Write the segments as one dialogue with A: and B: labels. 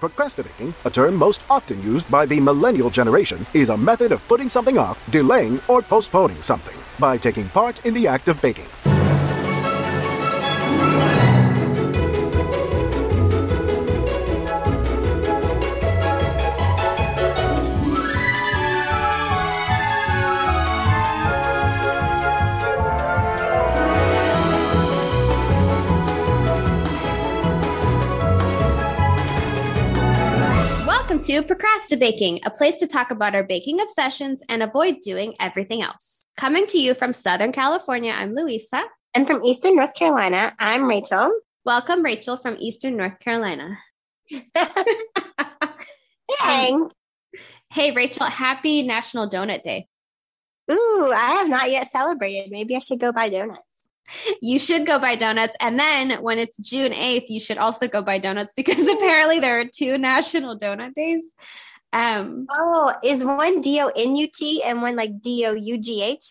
A: Procrastibaking, a term most often used by the millennial generation, is a method of putting something off, delaying, or postponing something by taking part in the act of baking.
B: To Procrastibaking, a place to talk about our baking obsessions and avoid doing everything else. Coming to you from Southern California, I'm Louisa.
C: And from Eastern North Carolina, I'm Rachel.
B: Welcome, Rachel from Eastern North Carolina.
C: Thanks.
B: Hey, Rachel, happy National Donut Day.
C: Ooh, I have not yet celebrated. Maybe I should go buy donuts.
B: You should go buy donuts. And then when it's June 8th, you should also go buy donuts because apparently there are two National Donut Days. Um,
C: Oh, is one D O N U T and one like D O U G H?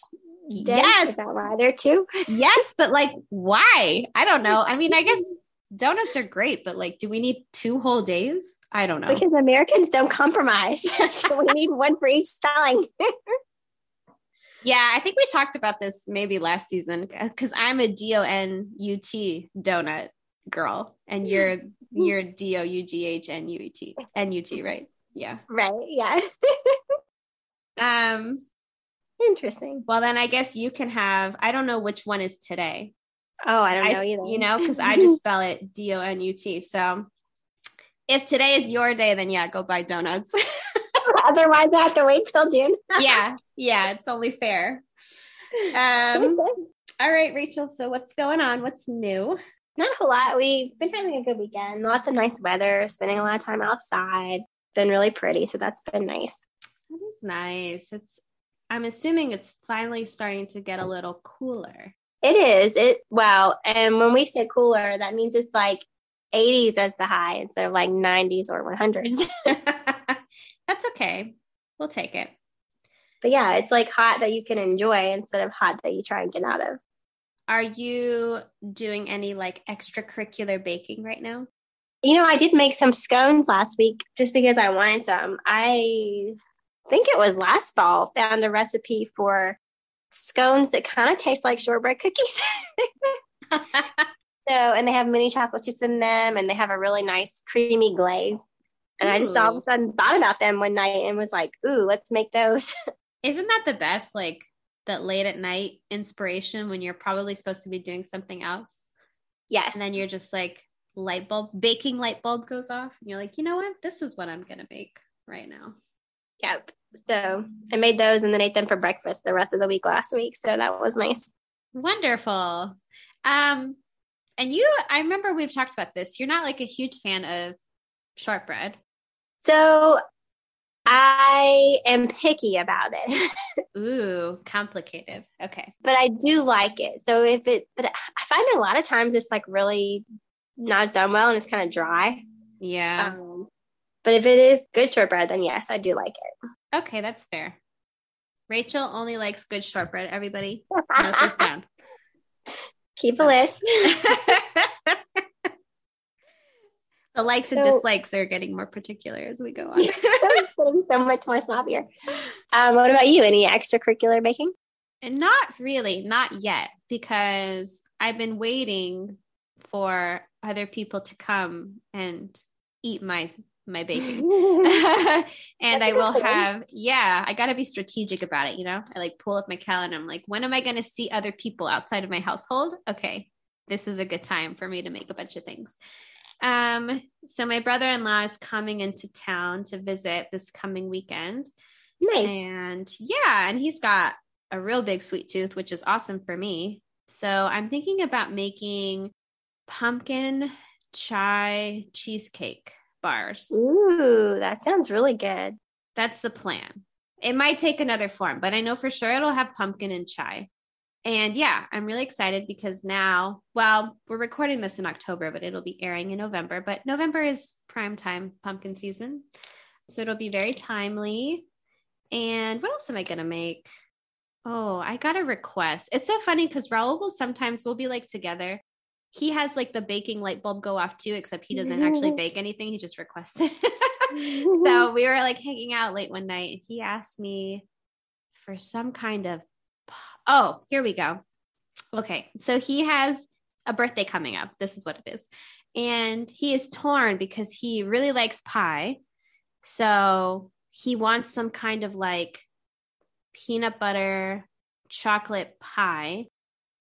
B: Yes.
C: Is that why there too?
B: yes, but like, why? I don't know. I mean, I guess donuts are great, but like, do we need two whole days? I don't know.
C: Because Americans don't compromise. so we need one for each spelling.
B: Yeah, I think we talked about this maybe last season because I'm a D O N U T donut girl, and you're you're D O U G H N U E T N U T, right? Yeah.
C: right. Yeah.
B: Um.
C: Interesting.
B: Well, then I guess you can have. I don't know which one is today.
C: Oh, I don't
B: I-
C: know either.
B: You know, because I just spell it D O N U T. So if today is your day, then yeah, go buy donuts.
C: Otherwise, I have to wait till June.
B: yeah, yeah, it's only fair. Um. All right, Rachel. So what's going on? What's new?
C: Not a whole lot. We've been having a good weekend. Lots of nice weather, spending a lot of time outside. Been really pretty, so that's been nice.
B: That is nice. It's I'm assuming it's finally starting to get a little cooler.
C: It is. It well, and when we say cooler, that means it's like 80s as the high instead of like 90s or 100s.
B: That's okay. We'll take it.
C: but yeah, it's like hot that you can enjoy instead of hot that you try and get out of.
B: Are you doing any like extracurricular baking right now?
C: You know, I did make some scones last week just because I wanted some. I think it was last fall, found a recipe for scones that kind of taste like shortbread cookies. so, and they have mini chocolate chips in them and they have a really nice creamy glaze. And I just all of a sudden thought about them one night and was like, ooh, let's make those.
B: Isn't that the best like that late at night inspiration when you're probably supposed to be doing something else
C: yes.
B: and then you're just like light bulb baking light bulb goes off and you're like, "You know what? This is what I'm going to bake right now."
C: Yep. So I made those and then ate them for breakfast the rest of the week last week. So that was nice.
B: Wonderful. Um, and you, I remember we've talked about this. You're not like a huge fan of shortbread.
C: So I am picky about it,
B: Ooh, complicated. Okay.
C: but I do like it. So if it, but I find a lot of times it's like really not done well and it's kind of dry.
B: Yeah.
C: Um, but if it is good shortbread, then yes, I do like it.
B: okay, that's fair. Rachel only likes good shortbread. Everybody, note this down.
C: Keep a list.
B: the likes and dislikes are getting more particular as we go on.
C: Getting so much more snobbier. Um, what about you? Any extracurricular baking?
B: And not really, not yet, because I've been waiting for other people to come and eat my my baking. and I will have, yeah, I got to be strategic about it. You know, I like pull up my calendar. I'm like, when am I going to see other people outside of my household? Okay, this is a good time for me to make a bunch of things. Um, so my brother in law is coming into town to visit this coming weekend.
C: nice.
B: And yeah, and he's got a real big sweet tooth, which is awesome for me. So I'm thinking about making pumpkin chai cheesecake bars.
C: Ooh, that sounds really good.
B: That's the plan. It might take another form, but I know for sure it'll have pumpkin and chai. And yeah, I'm really excited because now, well, we're recording this in October, but it'll be airing in November. But November is prime time pumpkin season. So it'll be very timely. And what else am I going to make? Oh, I got a request. It's so funny because Raul will sometimes we'll be like together. he has like the baking light bulb go off too, except he doesn't actually bake anything. He just requested. so we were like hanging out late one night and he asked me for some kind of oh, here we go. Okay. So he has a birthday coming up. This is what it is. And he is torn because he really likes pie. So he wants some kind of like peanut butter chocolate pie,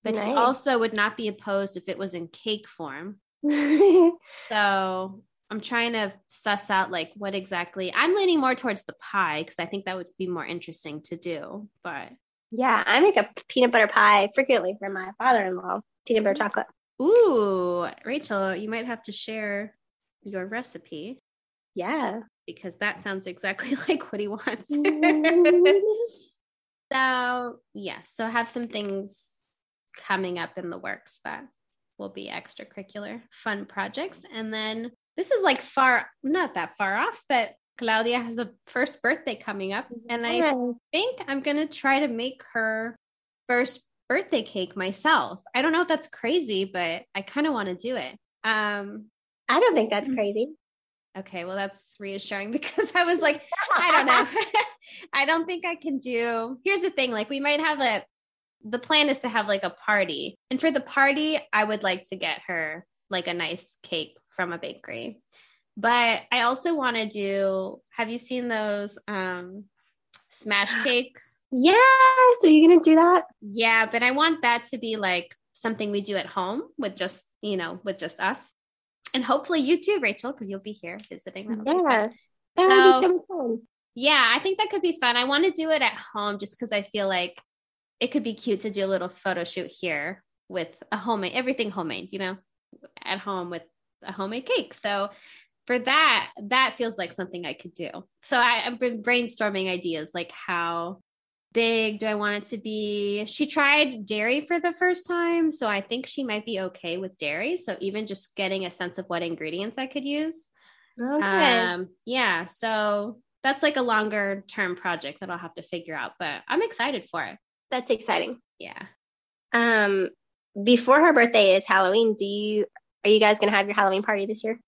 B: but nice. he also would not be opposed if it was in cake form. so I'm trying to suss out like what exactly I'm leaning more towards the pie because I think that would be more interesting to do. But
C: yeah, I make a peanut butter pie frequently for my father in law, peanut butter mm. chocolate.
B: Ooh, Rachel, you might have to share your recipe.
C: Yeah.
B: Because that sounds exactly like what he wants. so, yes, so have some things coming up in the works that will be extracurricular fun projects. And then this is like far, not that far off, but Claudia has a first birthday coming up. And I think I'm going to try to make her first birthday cake myself. I don't know if that's crazy, but I kind of want to do it. Um,
C: I don't think that's mm. crazy.
B: Okay, well, that's reassuring because I was like, I don't know. I don't think I can do. Here's the thing like, we might have a, the plan is to have like a party. And for the party, I would like to get her like a nice cake from a bakery. But I also want to do, have you seen those um, smash cakes?
C: Yes. Are you going to do that?
B: Yeah, but I want that to be like something we do at home with just, you know, with just us. And hopefully you too, Rachel, because you'll be here visiting.
C: That'll yeah. That would so, be so fun.
B: Yeah, I think that could be fun. I want to do it at home just because I feel like it could be cute to do a little photo shoot here with a homemade, everything homemade, you know, at home with a homemade cake. So for that, that feels like something I could do. So I, I've been brainstorming ideas like how big do I want it to be? She tried dairy for the first time, so I think she might be okay with dairy. So even just getting a sense of what ingredients I could use.
C: Okay.
B: Um, yeah, so that's like a longer term project that I'll have to figure out, but I'm excited for it.
C: That's exciting.
B: Yeah.
C: Um before her birthday is Halloween, do you are you guys going to have your Halloween party this year?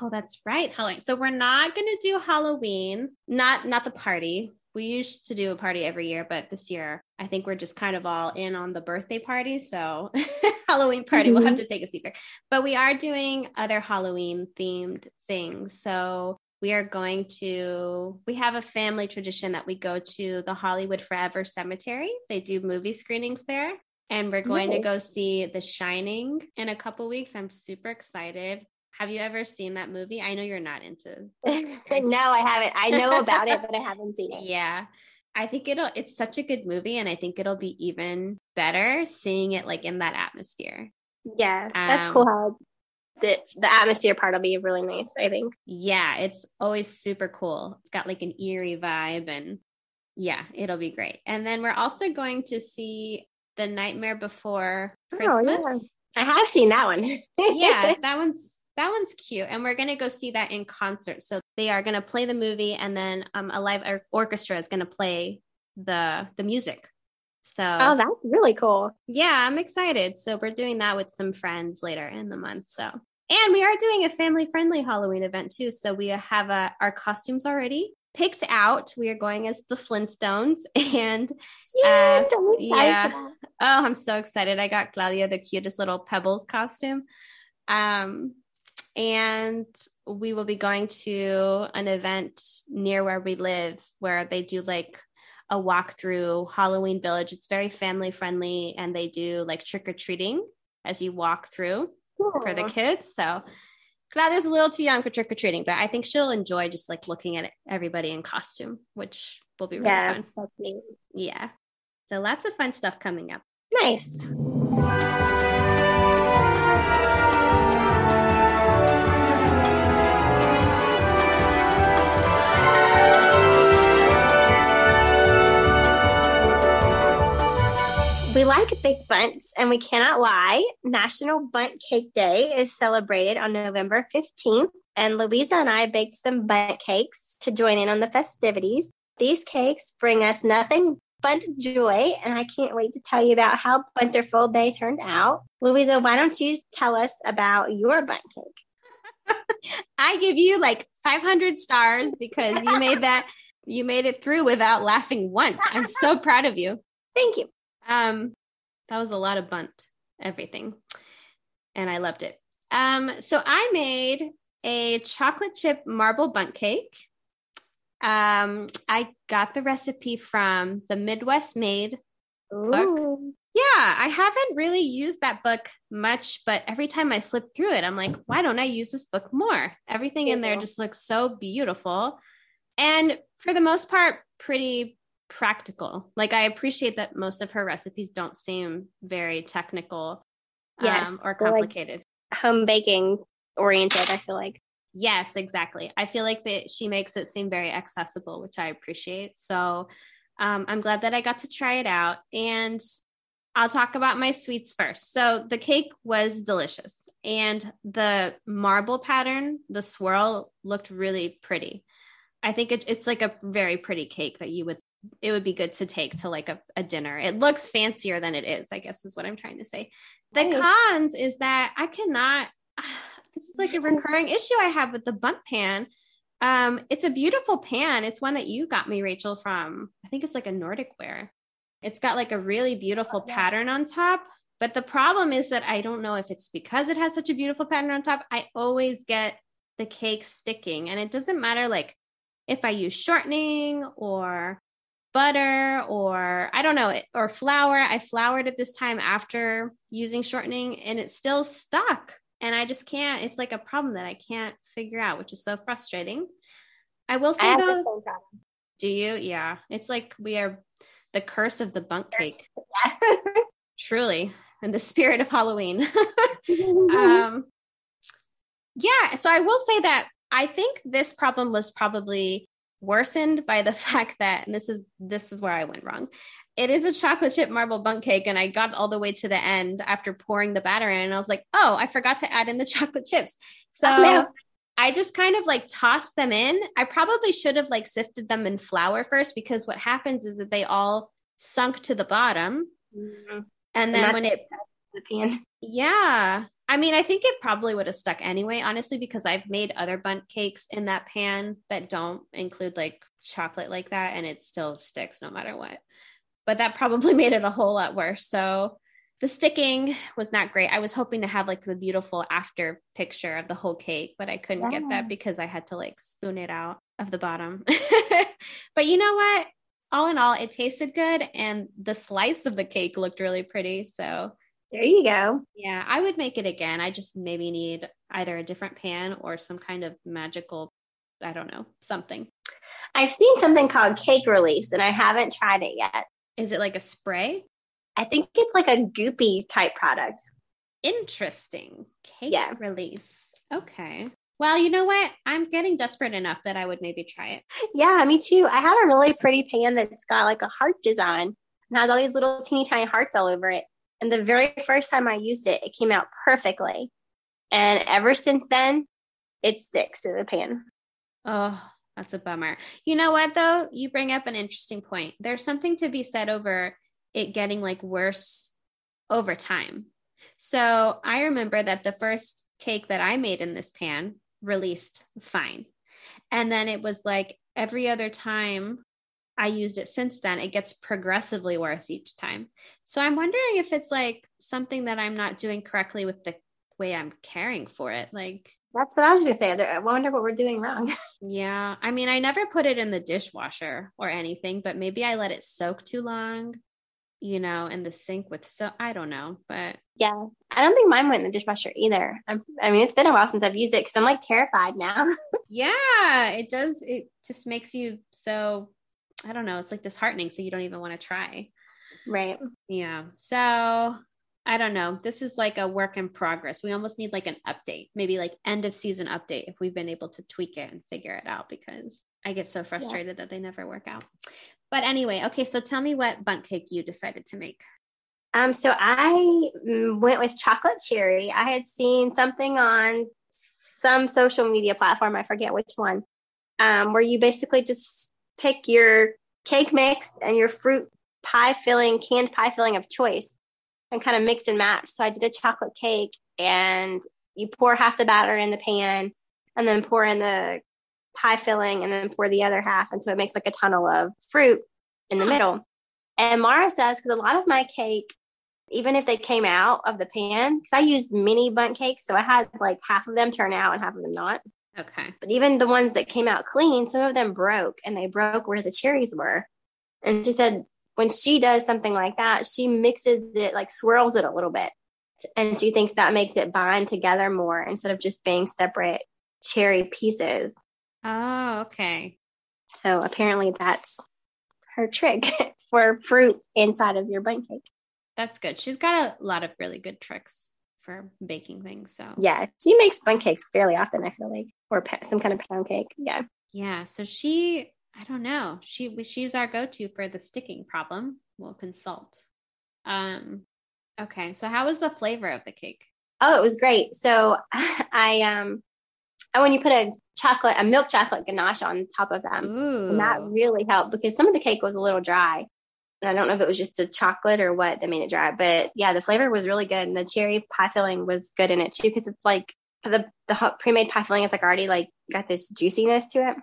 B: Oh, that's right, Halloween. So we're not going to do Halloween, not not the party. We used to do a party every year, but this year I think we're just kind of all in on the birthday party. So Halloween party, mm-hmm. we'll have mm-hmm. to take a secret. But we are doing other Halloween themed things. So we are going to we have a family tradition that we go to the Hollywood Forever Cemetery. They do movie screenings there. And we're going to go see The Shining in a couple weeks. I'm super excited. Have you ever seen that movie? I know you're not into.
C: no, I haven't. I know about it, but I haven't seen it.
B: Yeah. I think it'll it's such a good movie and I think it'll be even better seeing it like in that atmosphere.
C: Yeah. That's um, cool how the the atmosphere part will be really nice, I think.
B: Yeah, it's always super cool. It's got like an eerie vibe and yeah, it'll be great. And then we're also going to see The Nightmare Before Christmas. Oh, yeah.
C: I have seen that one.
B: yeah, that one's that one's cute. And we're going to go see that in concert. So they are going to play the movie and then um, a live or- orchestra is going to play the the music. So
C: Oh, that's really cool.
B: Yeah, I'm excited. So we're doing that with some friends later in the month. So and we are doing a family friendly Halloween event too. So we have uh, our costumes already picked out. We are going as the Flintstones and uh, yeah. Oh, I'm so excited. I got Claudia the cutest little Pebbles costume. Um and we will be going to an event near where we live where they do like a walk through Halloween Village. It's very family friendly and they do like trick or treating as you walk through for the kids. So Claudia's a little too young for trick or treating, but I think she'll enjoy just like looking at everybody in costume, which will be really yeah, fun. Yeah. So lots of fun stuff coming up.
C: Nice. We like big bunts, and we cannot lie. National Bundt Cake Day is celebrated on November 15th, and Louisa and I baked some bundt cakes to join in on the festivities. These cakes bring us nothing but Joy, and I can't wait to tell you about how wonderful they turned out. Louisa, why don't you tell us about your Bundt cake?
B: I give you like 500 stars because you made that you made it through without laughing once. I'm so proud of you.
C: Thank you.
B: Um that was a lot of Bundt everything. And I loved it. Um so I made a chocolate chip marble Bundt cake. Um I got the recipe from the Midwest Made book. Yeah, I haven't really used that book much, but every time I flip through it, I'm like, why don't I use this book more? Everything in there just looks so beautiful. And for the most part, pretty practical. Like, I appreciate that most of her recipes don't seem very technical
C: Yes,
B: um, or
C: they're like-
B: complicated.
C: Home baking oriented, I feel like.
B: Yes, exactly. I feel like that she makes it seem very accessible, which I appreciate. So um, I'm glad that I got to try it out. And I'll talk about my sweets first. So the cake was delicious, and the marble pattern, the swirl, looked really pretty. I think it, it's like a very pretty cake that you would. It would be good to take to like a, a dinner. It looks fancier than it is, I guess, is what I'm trying to say. The
C: Nice.
B: cons is that I cannot. This is like a recurring issue I have with the Bundt pan. Um, it's a beautiful pan. It's one that you got me, Rachel, from I think it's like a Nordic Ware. It's got like a really beautiful
C: Oh, yeah.
B: pattern on top. But the problem is that I don't know if it's because it has such a beautiful pattern on top. I always get the cake sticking, and it doesn't matter like if I use shortening or butter or I don't know, it- or flour. I floured it this time after using shortening, and it still stuck. And I just can't. It's like a problem that I can't figure out, which is so frustrating. I will say
C: the
B: though, do you? Yeah. It's like we are the curse of the
C: Bundt
B: cake, truly, in the spirit of Halloween. um, yeah. So I will say that I think this problem was probably worsened by the fact that, and this is this is where I went wrong. It is a chocolate chip marble Bundt cake, and I got all the way to the end after pouring the batter in, and I was like, oh, I forgot to add in the chocolate chips. So.
C: Oh, no.
B: I just kind of like tossed them in. I probably should have like sifted them in flour first because what happens is that they all sunk to the bottom.
C: Mhm.
B: And
C: And
B: then
C: that's
B: when it,
C: the pan.
B: yeah, I mean, I think it probably would have stuck anyway, honestly, because I've made other Bundt cakes in that pan that don't include like chocolate like that and it still sticks no matter what. But that probably made it a whole lot worse. So the sticking was not great. I was hoping to have like the beautiful after picture of the whole cake, but I couldn't get that because I had to like spoon it out of the bottom. but you know what? All in all, it tasted good and the slice of the cake looked really pretty. So
C: There you go.
B: yeah, I would make it again. I just maybe need either a different pan or some kind of magical, I don't know, something.
C: I've seen something called cake release, and I haven't tried it yet.
B: Is it like a spray?
C: I think it's like a goopy type product.
B: Interesting. Cake
C: Yeah.
B: release. Okay. Well, you know what? I'm getting desperate enough that I would maybe try it.
C: Yeah, me too. I have a really pretty pan that's got like a heart design and has all these little teeny tiny hearts all over it. And the very first time I used it, it came out perfectly. And ever since then, it sticks to the pan.
B: Oh, that's a bummer. You know what, though? You bring up an interesting point. There's something to be said over it getting like worse over time. So I remember that the first cake that I made in this pan released fine. And then it was like every other time I used it since then, it gets progressively worse each time. So I'm wondering if it's like something that I'm not doing correctly with the way I'm caring for it. Like,
C: That's what I was going to say. I wonder what we're doing wrong.
B: yeah. I mean, I never put it in the dishwasher or anything, but maybe I let it soak too long, you know, in the sink with so I don't know, but
C: yeah. I don't think mine went in the dishwasher either. I'm, I mean, it's been a while since I've used it because I'm like terrified now.
B: yeah, it does. It just makes you so, I don't know, it's like disheartening. So you don't even want to try.
C: right.
B: Yeah. So I don't know. This is like a work in progress. We almost need like an update, maybe like end of season update if we've been able to tweak it and figure it out because I get so frustrated that they never work out. But anyway, okay, so tell me what Bundt cake you decided to make.
C: Um, so I mm, went with chocolate cherry. I had seen something on some social media platform, I forget which one, um, where you basically just pick your cake mix and your fruit pie filling, canned pie filling of choice and kind of mix and match. So I did a chocolate cake and you pour half the batter in the pan and then pour in the pie filling and then pour the other half. And so it makes like a tunnel of fruit in the middle. And Mara says, because a lot of my cake, even if they came out of the pan, because I used mini Bundt cakes, so I had like half of them turn out and half of them not.
B: Okay.
C: But even the ones that came out clean, some of them broke and they broke where the cherries were. And she said when she does something like that, she mixes it, like swirls it a little bit. And she thinks that makes it bind together more instead of just being separate cherry pieces.
B: Oh, okay.
C: So apparently that's her trick for fruit inside of your Bundt cake.
B: That's good. She's got a lot of really good tricks for baking things. So
C: Yeah, she makes Bundt cakes fairly often. I feel like, or pa- some kind of pound cake. Yeah.
B: yeah. So she, I don't know. She she's our go-to for the sticking problem. We'll consult. Um. Okay. So how was the flavor of the cake?
C: Oh, it was great. So I um, oh, when you put a chocolate, a milk chocolate ganache on top of them,
B: Ooh.
C: and that really helped because some of the cake was a little dry. I don't know if it was just a chocolate or what that made it dry, but yeah, the flavor was really good, and the cherry pie filling was good in it too because it's like the the pre-made pie filling is like already like got this juiciness to it.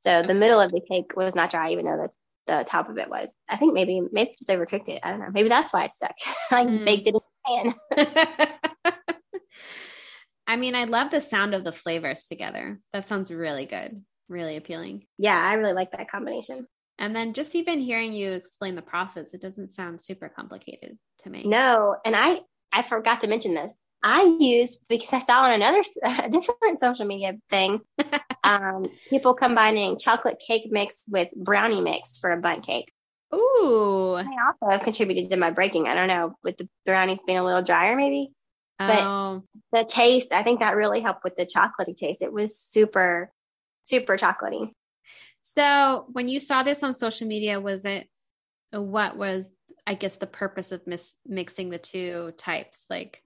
C: So the middle of the cake was not dry, even though the the top of it was. I think maybe maybe just overcooked it. I don't know. Maybe that's why it stuck. I
B: Mm.
C: baked it in the pan.
B: I mean, I love the sound of the flavors together. That sounds really good, really appealing.
C: Yeah, I really like that combination.
B: And then just even hearing you explain the process, it doesn't sound super complicated to me.
C: No, and I I forgot to mention this. I used because I saw on another a different social media thing, um, people combining chocolate cake mix with brownie mix for a Bundt cake.
B: Ooh.
C: I also have contributed to my breaking. I don't know, with the brownies being a little drier, maybe But-
B: oh,
C: the taste. I think that really helped with the chocolatey taste. It was super, super chocolatey.
B: So when you saw this on social media, was it what was, I guess, the purpose of mis- mixing the two types? Like,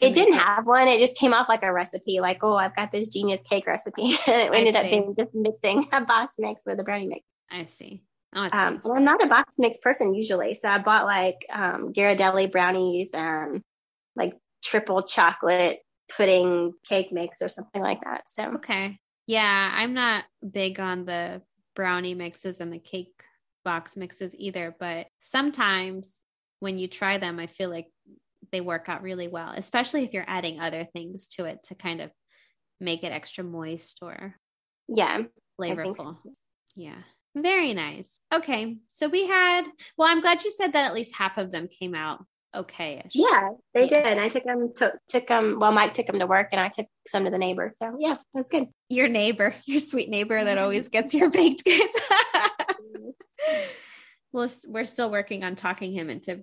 C: It didn't
B: make
C: have one. It just came off like a recipe. Like, oh, I've got this genius cake recipe, and it
B: I
C: ended up being just mixing a box mix with a brownie mix.
B: I see. Oh,
C: Um, well, I'm not a box mix person usually, so I bought like um, Ghirardelli brownies and like triple chocolate pudding cake mix or something like that. So
B: Okay. Yeah, I'm not big on the brownie mixes and the cake box mixes either, but sometimes when you try them, I feel like they work out really well, especially if you're adding other things to it to kind of make it extra moist or
C: yeah,
B: flavorful.
C: so.
B: Yeah. Very nice. Okay. So we had, well, I'm glad you said that at least half of them came out okay
C: yeah, they
B: Yeah.
C: did. I took them took took them. Well, Mike took them to work, and I took some to the neighbor. So yeah, it was good.
B: Your neighbor, your sweet neighbor that always gets your baked goods. well, we're still working on talking him into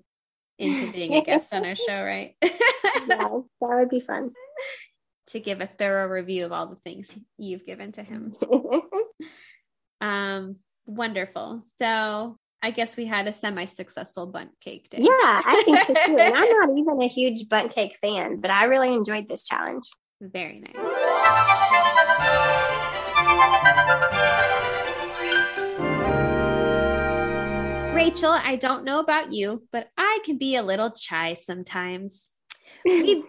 B: into being a guest on our show, right?
C: yeah, that would be fun.
B: to give a thorough review of all the things you've given to him. Um, wonderful. So I guess we had a semi-successful Bundt cake day.
C: yeah, I think so too. And I'm not even a huge bundt cake fan, but I really enjoyed this challenge.
B: Very nice. Rachel, I don't know about you, but I can be a little shy sometimes. We,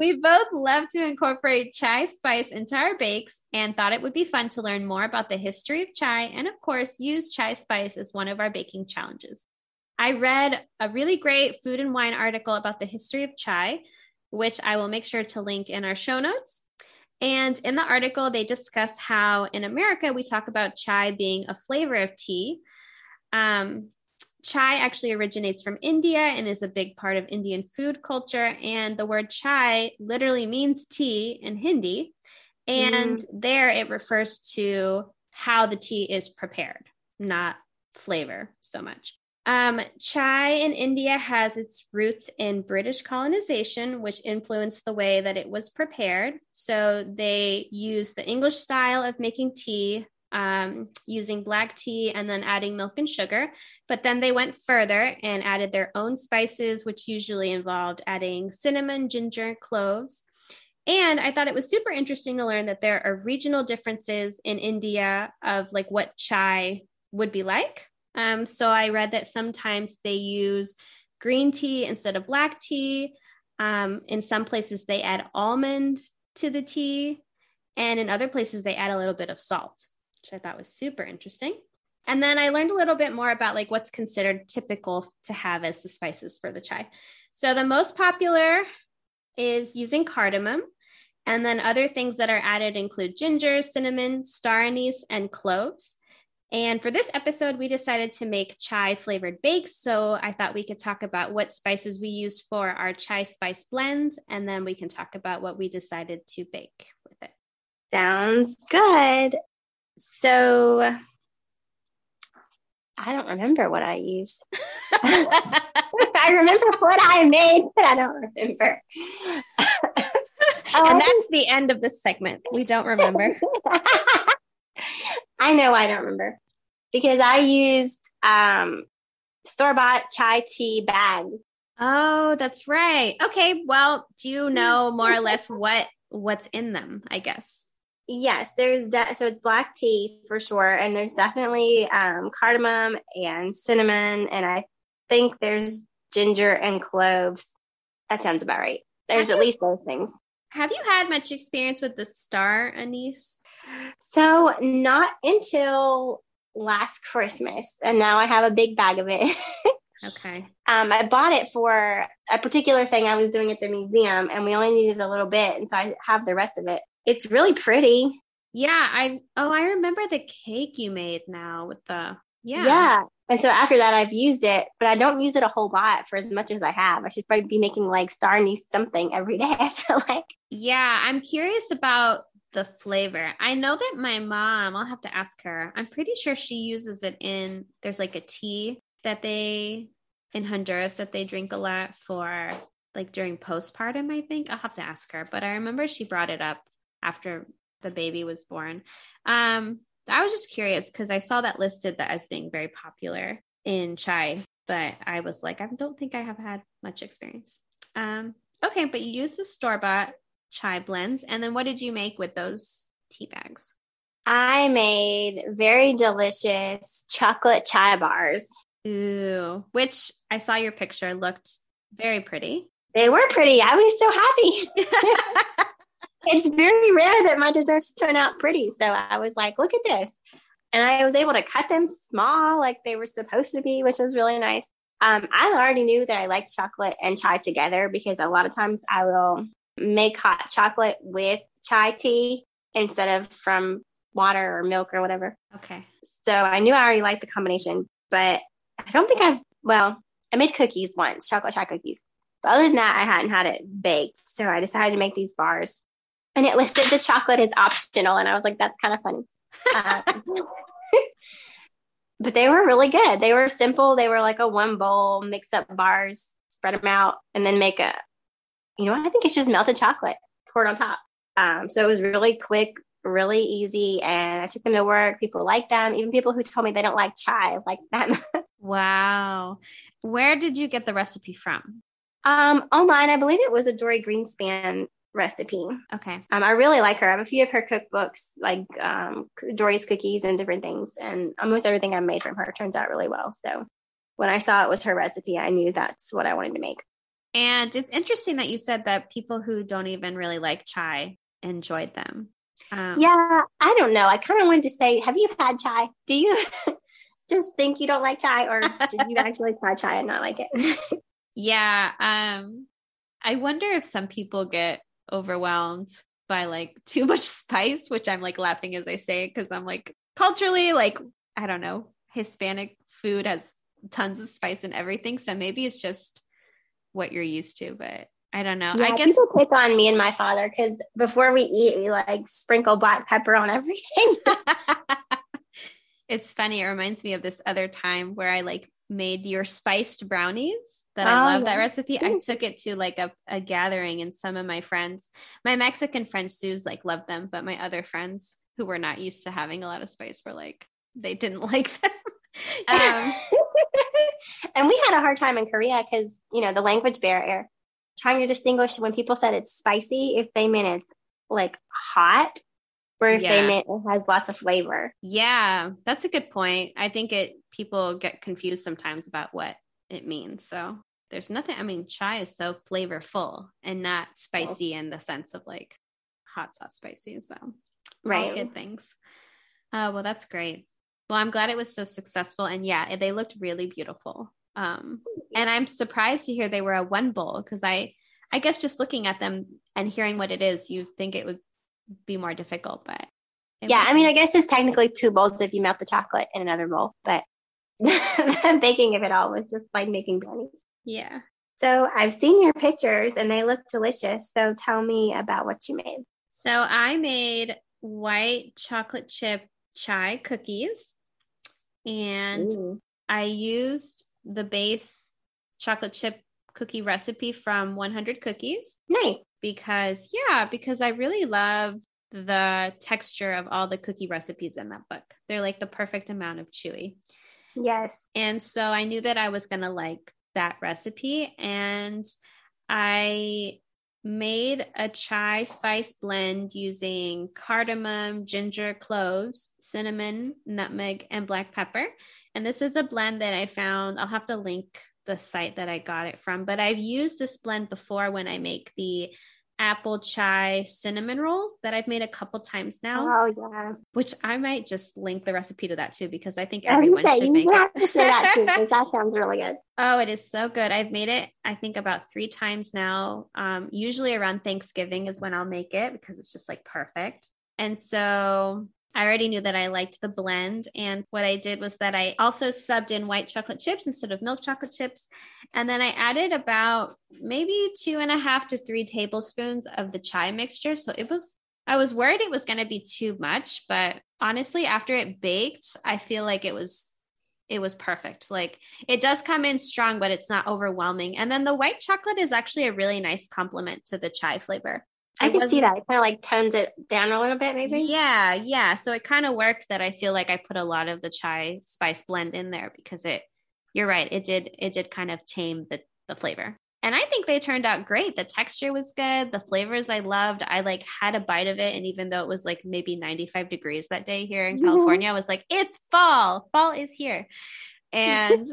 B: we both love to incorporate chai spice into our bakes and thought it would be fun to learn more about the history of chai and, of course, use chai spice as one of our baking challenges. I read a really great food and wine article about the history of chai, which I will make sure to link in our show notes. And in the article, they discuss how in America we talk about chai being a flavor of tea. Um, chai actually originates from India and is a big part of Indian food culture. And the word chai literally means tea in Hindi. And there it refers to how the tea is prepared, not flavor so much. Um, chai in India has its roots in British colonization, which influenced the way that it was prepared. So they used the English style of making tea, um, using black tea and then adding milk and sugar. But then they went further and added their own spices, which usually involved adding cinnamon, ginger, cloves. And I thought it was super interesting to learn that there are regional differences in India of like what chai would be like Um, so I read that sometimes they use green tea instead of black tea. Um, in some places, they add almond to the tea. And in other places, they add a little bit of salt, which I thought was super interesting. And then I learned a little bit more about like what's considered typical to have as the spices for the chai. So the most popular is using cardamom. And then other things that are added include ginger, cinnamon, star anise, and cloves. And for this episode, we decided to make chai flavored bakes. So I thought we could talk about what spices we use for our chai spice blends, and then we can talk about what we decided to bake with it.
C: Sounds good. So I don't remember what I used. I remember what I made, but I don't remember.
B: and that's the end of this segment. We don't remember.
C: I know I don't remember because I used um, store bought chai tea bags.
B: Oh, that's right. Okay. Well, do you know more or less what what's in them? I guess.
C: Yes, there's that. So it's black tea for sure, and there's definitely um, cardamom and cinnamon, and I think there's ginger and cloves. That sounds about right. There's have at you, least those things.
B: Have you had much experience with the star anise?
C: So not until last Christmas, and now I have a big bag of it.
B: okay.
C: Um, I bought it for a particular thing I was doing at the museum, and we only needed a little bit, and so I have the rest of it. It's really pretty.
B: Yeah, I oh I remember the cake you made now with the yeah.
C: Yeah. And so after that I've used it, but I don't use it a whole lot for as much as I have. I should probably be making like star anise something every day, I feel like.
B: Yeah, I'm curious about the flavor. I know that my mom, I'll have to ask her. I'm pretty sure she uses it in there's like a tea that they in Honduras that they drink a lot for like during postpartum, I think. I'll have to ask her, but I remember she brought it up after the baby was born. Um I was just curious because I saw that listed that as being very popular in chai, but I was like, I don't think I have had much experience. Um, okay, but you use the store bought chai blends. And then what did you make with those tea bags?
C: I made very delicious chocolate chai bars.
B: Ooh, which I saw your picture looked very pretty.
C: They were pretty. I was so happy. it's very rare that my desserts turn out pretty. So I was like, look at this. And I was able to cut them small like they were supposed to be, which was really nice. Um, I already knew that I liked chocolate and chai together because a lot of times I will make hot chocolate with chai tea instead of from water or milk or whatever.
B: Okay.
C: So I knew I already liked the combination, but I don't think I've, well, I made cookies once, chocolate chai cookies. But other than that, I hadn't had it baked. So I decided to make these bars. And it listed the chocolate as optional. And I was like, that's kind of funny. Um, but they were really good. They were simple. They were like a one bowl, mix up bars, spread them out, and then make a you know, I think it's just melted chocolate poured on top. Um, so it was really quick, really easy. And I took them to work. People liked them. Even people who told me they don't like chai like them.
B: wow. Where did you get the recipe from?
C: Um, online, I believe it was a Dorie Greenspan recipe.
B: Okay.
C: Um, I really like her. I have a few of her cookbooks, like um, Dorie's cookies and different things. And almost everything I made from her turns out really well. So when I saw it was her recipe, I knew that's what I wanted to make.
B: And it's interesting that you said that people who don't even really like chai enjoyed them.
C: Um, yeah, I don't know. I kind of wanted to say, have you had chai? Do you just think you don't like chai, or did you actually try chai and not like it?
B: yeah, um, I wonder if some people get overwhelmed by like too much spice, which I'm like laughing as I say it because I'm like culturally, like I don't know, Hispanic food has tons of spice and everything, so maybe it's just what you're used to, but I don't know.
C: Yeah,
B: I guess
C: people pick on me and my father because before we eat, we like sprinkle black pepper on everything.
B: it's funny. It reminds me of this other time where I like made your spiced brownies that I oh, love that recipe. I took it to like a, a gathering and some of my friends, my Mexican friends do like love them, but my other friends who were not used to having a lot of spice were like, they didn't like them. um,
C: and we had a hard time in Korea because, you know, the language barrier, trying to distinguish when people said it's spicy, if they meant it's like hot or if
B: Yeah.
C: they meant it has lots of flavor.
B: Yeah, that's a good point. I think it people get confused sometimes about what it means. So there's nothing. I mean, chai is so flavorful and not spicy in the sense of like hot sauce spicy. So
C: Right.
B: good things. Uh, well, that's great. Well, I'm glad it was so successful, and yeah, they looked really beautiful. Um, and I'm surprised to hear they were a one bowl because I, I guess just looking at them and hearing what it is, you think it would be more difficult, but
C: Yeah, I
B: wasn't.
C: mean, I guess it's technically two bowls if you melt the chocolate in another bowl, but baking of it all was just like making brownies.
B: yeah.
C: So I've seen your pictures and they look delicious. So tell me about what you made.
B: So I made white chocolate chip chai cookies and
C: Ooh.
B: I used the base chocolate chip cookie recipe from 100 Cookies
C: Nice.
B: because, yeah, because I really love the texture of all the cookie recipes in that book. They're like the perfect amount of chewy.
C: Yes.
B: And so I knew that I was going to like that recipe. And I made a chai spice blend using cardamom, ginger, cloves, cinnamon, nutmeg, and black pepper. And this is a blend that I found. I'll have to link the site that I got it from, but I've used this blend before when I make the apple chai cinnamon rolls that I've made a couple times now
C: Oh, yeah.
B: which I might just link the recipe to that too because I think everyone
C: say,
B: should make
C: have to say that too, because that sounds really good.
B: oh, it is so good. I've made it I think about 3 times now. Um usually around Thanksgiving is when I'll make it because it's just like perfect. And so I already knew that I liked the blend. And what I did was that I also subbed in white chocolate chips instead of milk chocolate chips. And then I added about maybe two and a half to three tablespoons of the chai mixture. So it was, I was worried it was going to be too much, but honestly, after it baked, I feel like it was. It was perfect. Like it does come in strong, but it's not overwhelming. And then the white chocolate is actually a really nice complement to the chai flavor.
C: I
B: It
C: can see that. It kind of like tones it down a little bit, maybe.
B: yeah, yeah. So it kind of worked that I feel like I put a lot of the chai spice blend in there because it you're right, it did it did kind of tame the the flavor. And I think they turned out great. The texture was good, the flavors I loved. I like had a bite of it and even though it was like maybe 95 degrees that day here in
C: Mhm.
B: California, I was like, "It's fall. Fall is here." And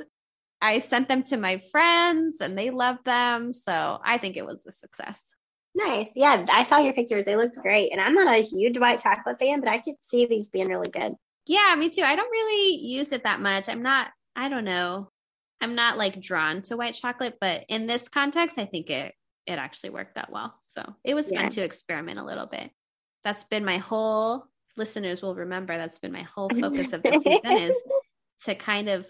B: I sent them to my friends and they loved them, so I think it was a success.
C: Nice. Yeah, I saw your pictures. They looked great. And I'm not a huge white chocolate fan, but I could see these being really good.
B: Yeah, me too. I don't really use it that much. I'm not, I don't know. I'm not like drawn to white chocolate, but in this context, I think it it actually worked out well. So it was
C: Yeah.
B: fun to experiment a little bit. That's been my whole listeners will remember that's been my whole focus of the season is to kind of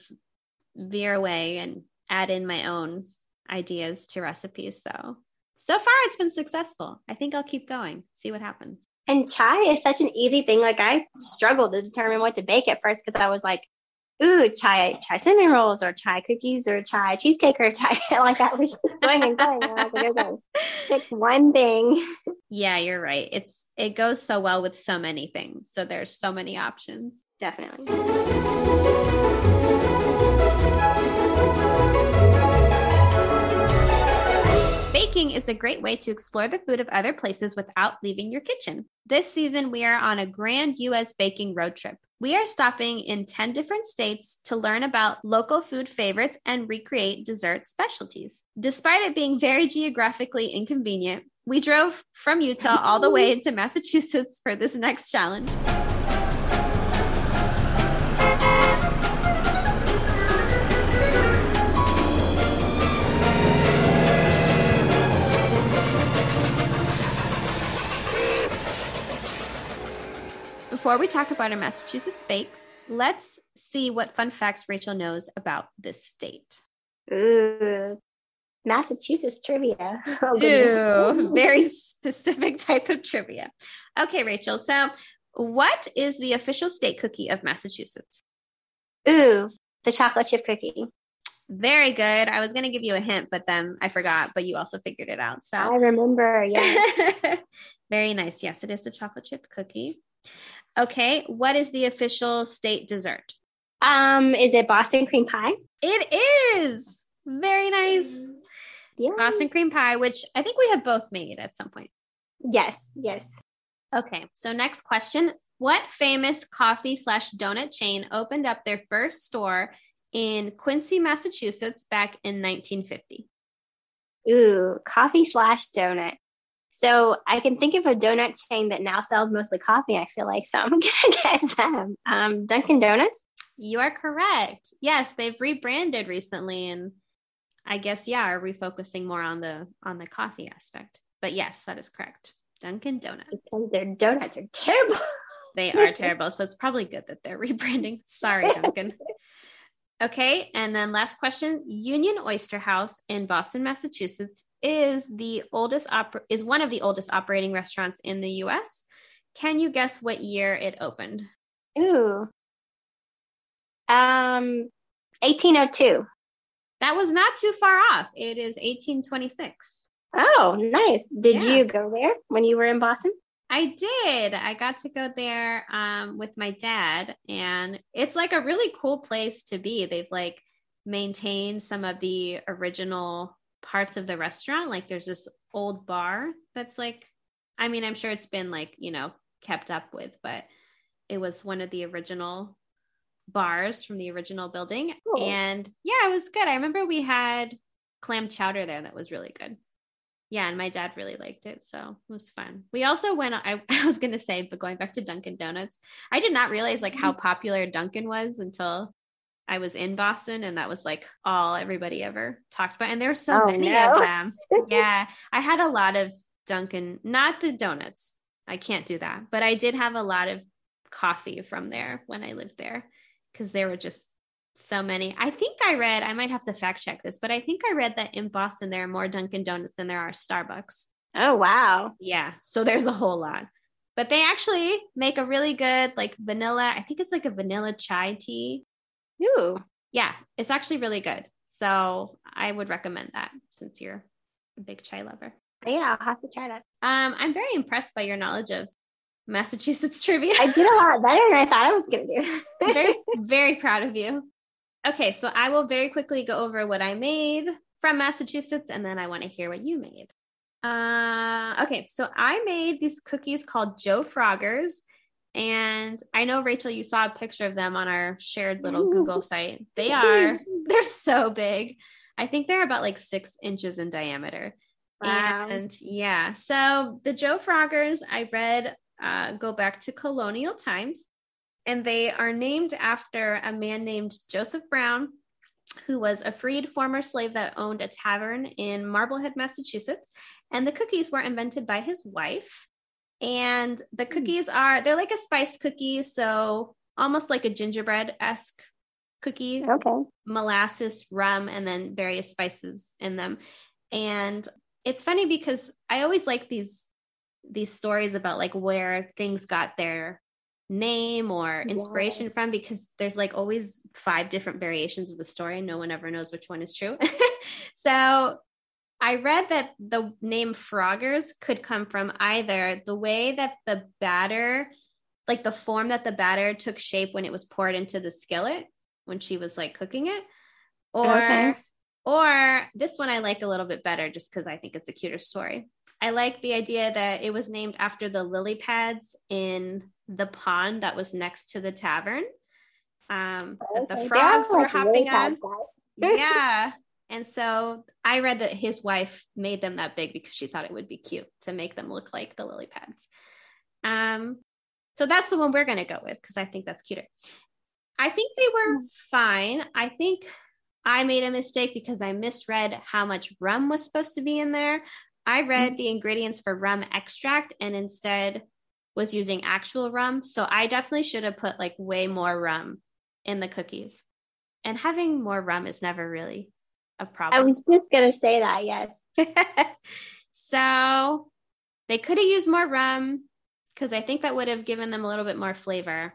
B: veer away and add in my own ideas to recipes. So so far it's been successful. I think I'll keep going, see what happens.
C: And chai is such an easy thing. Like I struggled to determine what to bake at first because I was like, ooh, chai chai cinnamon rolls or chai cookies or chai cheesecake or chai like I was just going and going. And like, okay, pick one thing.
B: Yeah, you're right. It's it goes so well with so many things. So there's so many options.
C: Definitely.
B: Baking is a great way to explore the food of other places without leaving your kitchen. This season, we are on a grand US baking road trip. We are stopping in 10 different states to learn about local food favorites and recreate dessert specialties. Despite it being very geographically inconvenient, we drove from Utah all the way into Massachusetts for this next challenge. Before we talk about our Massachusetts bakes, let's see what fun facts Rachel knows about this state.
C: Ooh. Massachusetts trivia. Oh.
B: Ew, very specific type of trivia. Okay, Rachel. So, what is the official state cookie of Massachusetts?
C: Ooh, the chocolate chip cookie.
B: Very good. I was going to give you a hint, but then I forgot, but you also figured it out. So I
C: remember. Yeah.
B: very nice. Yes, it is the chocolate chip cookie. Okay, what is the official state dessert?
C: um, is it Boston cream pie?
B: It is. Very nice.
C: Yeah.
B: Boston cream pie, which I think we have both made at some point.
C: Yes. Yes.
B: Okay, so next question. What famous coffee slash donut chain opened up their first store in Quincy, Massachusetts back in 1950?
C: Ooh, coffee slash donut. So I can think of a donut chain that now sells mostly coffee. I feel like so I'm gonna guess them. Um, Dunkin' Donuts.
B: You are correct. Yes, they've rebranded recently, and I guess yeah, are refocusing more on the on the coffee aspect. But yes, that is correct. Dunkin' Donuts.
C: Because their donuts are terrible.
B: They are terrible. So it's probably good that they're rebranding. Sorry, Dunkin'. Okay, and then last question: Union Oyster House in Boston, Massachusetts, is the oldest oper- is one of the oldest operating restaurants in the U.S. Can you guess what year it opened?
C: Ooh, um, 1802.
B: That was not too far off. It is 1826.
C: Oh, nice. Did
B: Yeah.
C: you go there when you were in Boston?
B: I did. I got to go there um, with my dad, and it's like a really cool place to be. They've like maintained some of the original parts of the restaurant. Like there's this old bar that's like, I mean, I'm sure it's been like, you know, kept up with, but it was one of the original bars from the original building.
C: Cool.
B: And yeah, it was good. I remember we had clam chowder there that was really good. Yeah, and my dad really liked it, so it was fun. We also went. I, I was gonna say, but going back to Dunkin' Donuts, I did not realize like how mm-hmm. popular Dunkin' was until I was in Boston, and that was like all everybody ever talked about. And there were so
C: Oh,
B: many
C: no.
B: of them. yeah, I had a lot of Dunkin', not the donuts. I can't do that, but I did have a lot of coffee from there when I lived there because there were just so many. I think I read, I might have to fact check this, but I think I read that in Boston there are more Dunkin' Donuts than there are Starbucks.
C: Oh, wow.
B: Yeah. So there's a whole lot. But they actually make a really good like vanilla, I think it's like a vanilla chai tea.
C: Ooh.
B: Yeah, it's actually really good. So I would recommend that since you're a big chai lover.
C: Yeah, I'll have to try that.
B: Um, I'm very impressed by your knowledge of Massachusetts trivia.
C: I did a lot better than I thought I was going to do.
B: very, very proud of you. Okay, so I will very quickly go over what I made from Massachusetts and then I want to hear what you made. Uh, okay, so I made these cookies called Joe Froggers. And I know, Rachel, you saw a picture of them on our shared little Google site. They are, they're so big. I think they're about like six inches in diameter.
C: Wow.
B: And yeah, so the Joe Froggers, I read, uh, go back to colonial times, and they are named after a man named Joseph Brown, who was a freed former slave that owned a tavern in Marblehead, Massachusetts. And the cookies were invented by his wife. And the hmm. cookies are, they're like a spice cookie. So almost like a gingerbread esque cookie
C: Okay.
B: molasses, rum, and then various spices in them. And it's funny because I always like these these stories about like where things got their name or inspiration from because there's like always five different variations of the story and no one ever knows which one is true. so I read that the name Froggers could come from either the way that the batter, like the form that the batter took shape when it was poured into the skillet when she was like cooking it, or
C: Okay.
B: or this one I like a little bit better just because I think it's a cuter story. I like the idea that it was named after the lily pads in the pond that was next to the tavern. Um, that the frogs
C: are
B: were hopping on yeah. And so I read that his wife made them that big because she thought it would be cute to make them look like the lily pads. Um, so that's the one we're going to go with because I think that's cuter. I think they were fine. I think I made a mistake because I misread how much rum was supposed to be in there. I read the ingredients for rum extract and instead was using actual rum. So I definitely should have put like way more rum in the cookies. And having more rum is never really a
C: I
B: problem.
C: I was just going to say that, yes.
B: so they could have used more rum because I think that would have given them a little bit more flavor.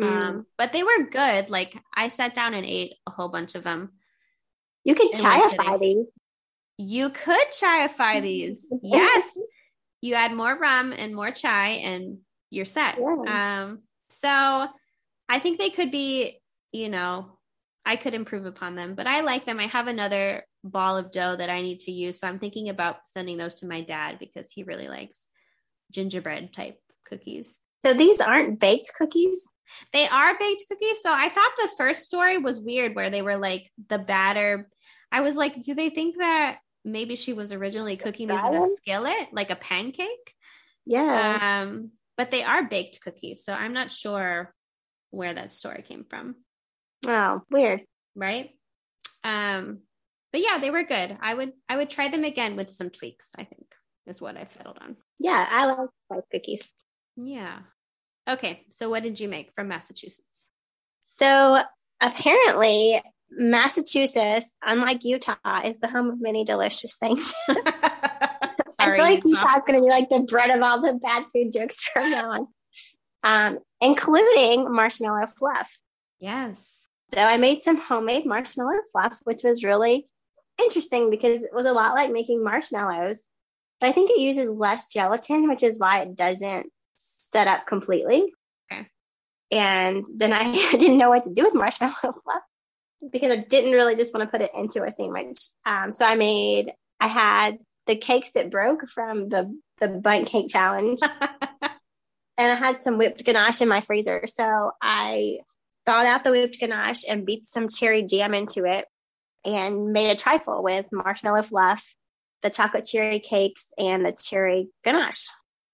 C: Mm.
B: Um, but they were good. Like I sat down and ate a whole bunch of them.
C: you could
B: I like
C: chai
B: it.
C: these.
B: You could chaiify these. Yes. You add more rum and more chai and you're set.
C: Yeah.
B: Um, so I think they could be, you know, I could improve upon them, but I like them. I have another ball of dough that I need to use. So I'm thinking about sending those to my dad because he really likes gingerbread type cookies.
C: So these aren't baked cookies?
B: They are baked cookies. So I thought the first story was weird where they were like the batter. I was like, do they think that maybe she was originally cooking these in a skillet, like a pancake?
C: Yeah.
B: Um, but they are baked cookies. So I'm not sure where that story came from.
C: Oh, weird.
B: Right. Um, but yeah, they were good. I would I would try them again with some tweaks, I think, is what I've settled on.
C: Yeah, I like white cookies.
B: Yeah. Okay. So what did you make from Massachusetts?
C: So apparently Massachusetts, unlike Utah, is the home of many delicious things.
B: Sorry,
C: I feel like
B: Utah.
C: Utah's going to be like the bread of all the bad food jokes from now on, um, including marshmallow fluff.
B: Yes.
C: So I made some homemade marshmallow fluff, which was really interesting because it was a lot like making marshmallows. But I think it uses less gelatin, which is why it doesn't set up completely.
B: Okay.
C: And then I didn't know what to do with marshmallow fluff because I didn't really just want to put it into a sandwich. Um, so I made, I had the cakes that broke from the the bundt cake challenge, and I had some whipped ganache in my freezer. So I thawed out the whipped ganache and beat some cherry jam into it, and made a trifle with marshmallow fluff, the chocolate cherry cakes, and the cherry ganache.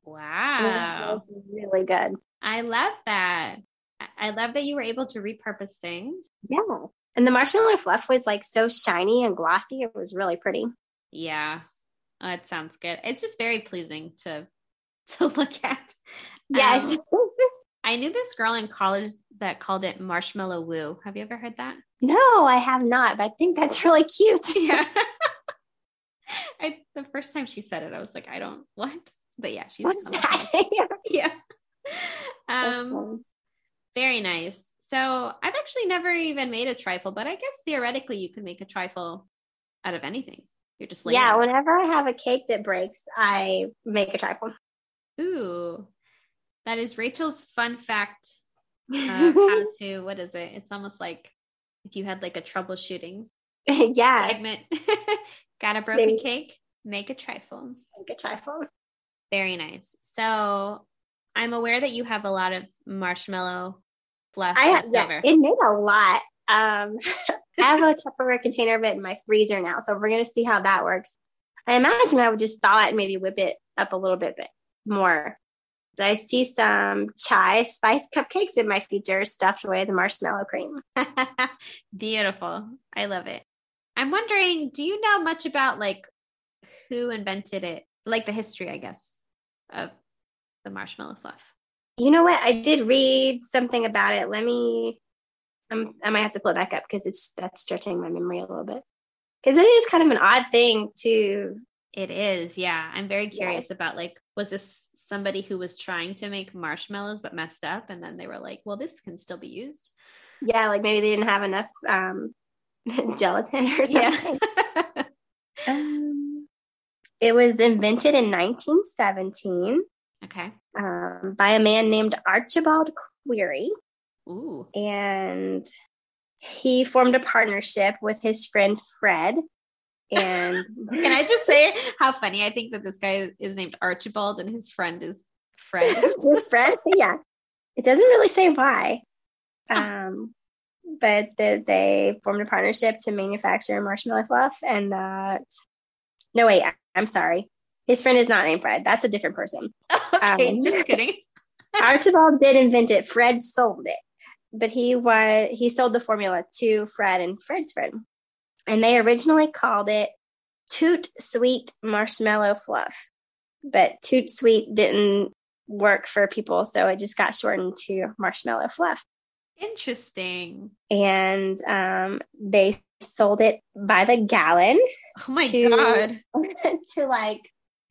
B: Wow.
C: really good.
B: I love that. I- I love that you were able to repurpose things.
C: Yeah. And the marshmallow fluff was like so shiny and glossy. It was really pretty.
B: Yeah. Oh, it sounds good. It's just very pleasing to to look at.
C: Yes.
B: Um, I knew this girl in college that called it marshmallow woo. Have you ever heard that?
C: no, I have not, but I think that's really cute.
B: Yeah. I the first time she said it, I was like, I don't what? But yeah, she's
C: What's that?
B: Yeah. Um very nice. So I've actually never even made a trifle, but I guess theoretically you can make a trifle out of anything. You're just like
C: yeah, whenever I have a cake that breaks, I make a trifle.
B: Ooh, that is Rachel's fun fact. Uh, how to what is it? It's almost like if you had like a troubleshooting
C: yeah,
B: segment. Got a broken
C: Maybe.
B: cake? Make a trifle.
C: make a trifle.
B: Very nice. So I'm aware that you have a lot of marshmallow fluff
C: I have, yeah, it made a lot. Um, I have a Tupperware container of it in my freezer now, so we're gonna see how that works. I imagine I would just thaw it and maybe whip it up a little bit bit more. I see some chai spice cupcakes in my freezer stuffed away the marshmallow cream.
B: Beautiful. I love it. I'm wondering, do you know much about like who invented it? Like the history, I guess, of the marshmallow fluff.
C: You know what? I did read something about it. Let me. I'm, I might have to pull it back up because it's that's stretching my memory a little bit. Because it is kind of an odd thing to.
B: It is, yeah. I'm very curious about like, was this somebody who was trying to make marshmallows but messed up, and then they were like, well, this can still be used.
C: Yeah, like maybe they didn't have enough um, gelatin or something.
B: Yeah.
C: Um, it was invented in 1917
B: okay.
C: um, by a man named Archibald Query,
B: Ooh.
C: and he formed a partnership with his friend Fred. And
B: Can I just say how funny I think that this guy is named Archibald and his friend is Fred?
C: just Fred? Yeah, it doesn't really say why. Um, but that they formed a partnership to manufacture marshmallow fluff, and that. No, wait, I- I'm sorry. His friend is not named Fred. That's a different person.
B: okay,
C: Um,
B: just kidding.
C: Archibald did invent it. Fred sold it, but he was he sold the formula to Fred and Fred's friend, and they originally called it Toot Sweet Marshmallow Fluff, but Toot Sweet didn't work for people, so it just got shortened to Marshmallow Fluff,
B: Interesting.
C: and um, they sold it by the gallon
B: Oh my
C: to-
B: god.
C: to like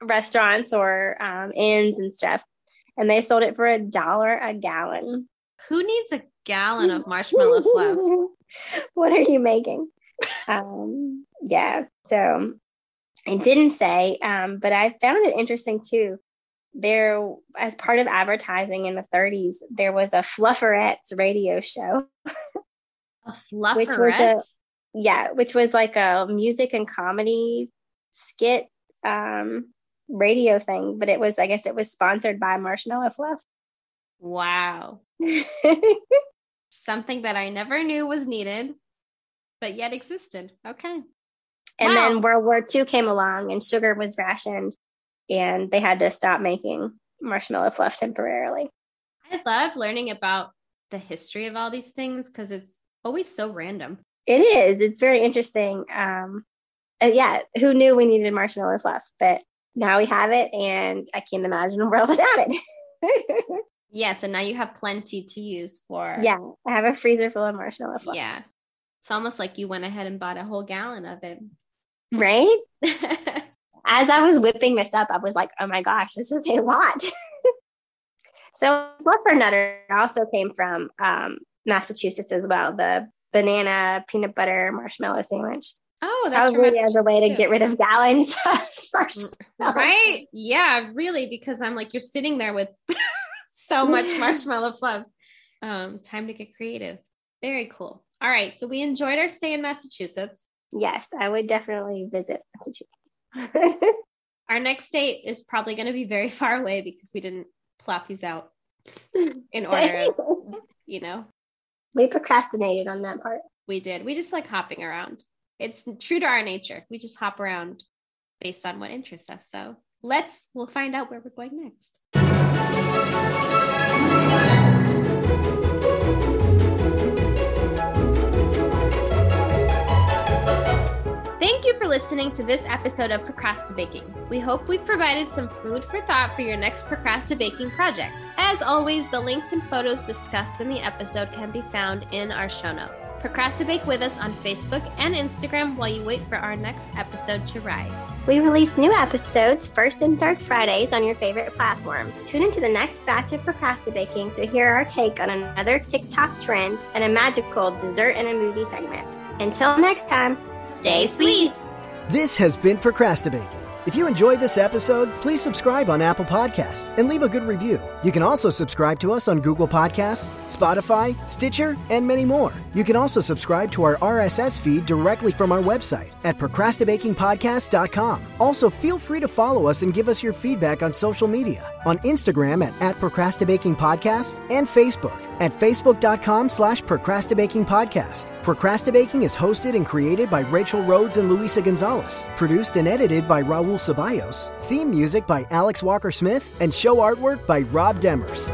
C: restaurants or um, inns and stuff, and they sold it for a dollar a gallon.
B: Who needs a gallon of marshmallow fluff?
C: what are you making? Um, yeah, so it didn't say, um, but I found it interesting too. There, as part of advertising in the 30s, there was a Flufferettes radio show.
B: A
C: Which was
B: flufferette?
C: Yeah, which was like a music and comedy skit um, radio thing, but it was, I guess it was sponsored by Marshmallow Fluff.
B: Wow. Something that I never knew was needed, but yet existed. Okay.
C: And
B: Wow.
C: then World War II came along and sugar was rationed and they had to stop making marshmallow fluff temporarily.
B: I love learning about the history of all these things because it's always so random.
C: It is. It's very interesting. Um, yeah, who knew we needed marshmallow fluff? But now we have it, and I can't imagine a world without it.
B: Yes, and now you have plenty to use for.
C: yeah, I have a freezer full of marshmallow fluff.
B: Yeah. It's almost like you went ahead and bought a whole gallon of it.
C: Right? As I was whipping this up, I was like, oh my gosh, this is a lot. so, Fluffernutter also came from um, Massachusetts as well. The banana peanut butter marshmallow sandwich.
B: oh, that's
C: Probably as a way to get rid of gallons of marshmallow.
B: right? Yeah, really, because I'm like, you're sitting there with so much marshmallow fluff. Um, time to get creative. Very cool. All right, so we enjoyed our stay in Massachusetts.
C: Yes, I would definitely visit Massachusetts.
B: Our next date is probably going to be very far away because we didn't plot these out in order of, you know,
C: we procrastinated on that part.
B: we did. We just like hopping around. It's true to our nature. We just hop around based on what interests us. So let's, we'll find out where we're going next. For listening to this episode of Procrastibaking. We hope we've provided some food for thought for your next procrastinating project. As always, the links and photos discussed in the episode can be found in our show notes. Procrastinate with us on Facebook and Instagram while you wait for our next episode to rise.
C: We release new episodes first and third Fridays on your favorite platform. Tune into the next batch of Procrastibaking to hear our take on another TikTok trend and a magical dessert and a movie segment. Until next time, stay sweet.
D: This has been Procrastibaking. If you enjoyed this episode, please subscribe on Apple Podcasts and leave a good review. You can also subscribe to us on Google Podcasts, Spotify, Stitcher, and many more. You can also subscribe to our RSS feed directly from our website at procrastibakingpodcast.com. Also, feel free to follow us and give us your feedback on social media on Instagram at, at and Facebook at facebook.com slash procrastibakingpodcast. Procrastibaking is hosted and created by Rachel Rhodes and Luisa Gonzalez. Produced and edited by Raul Ceballos. Theme music by Alex Walker Smith. And show artwork by Rob Demers.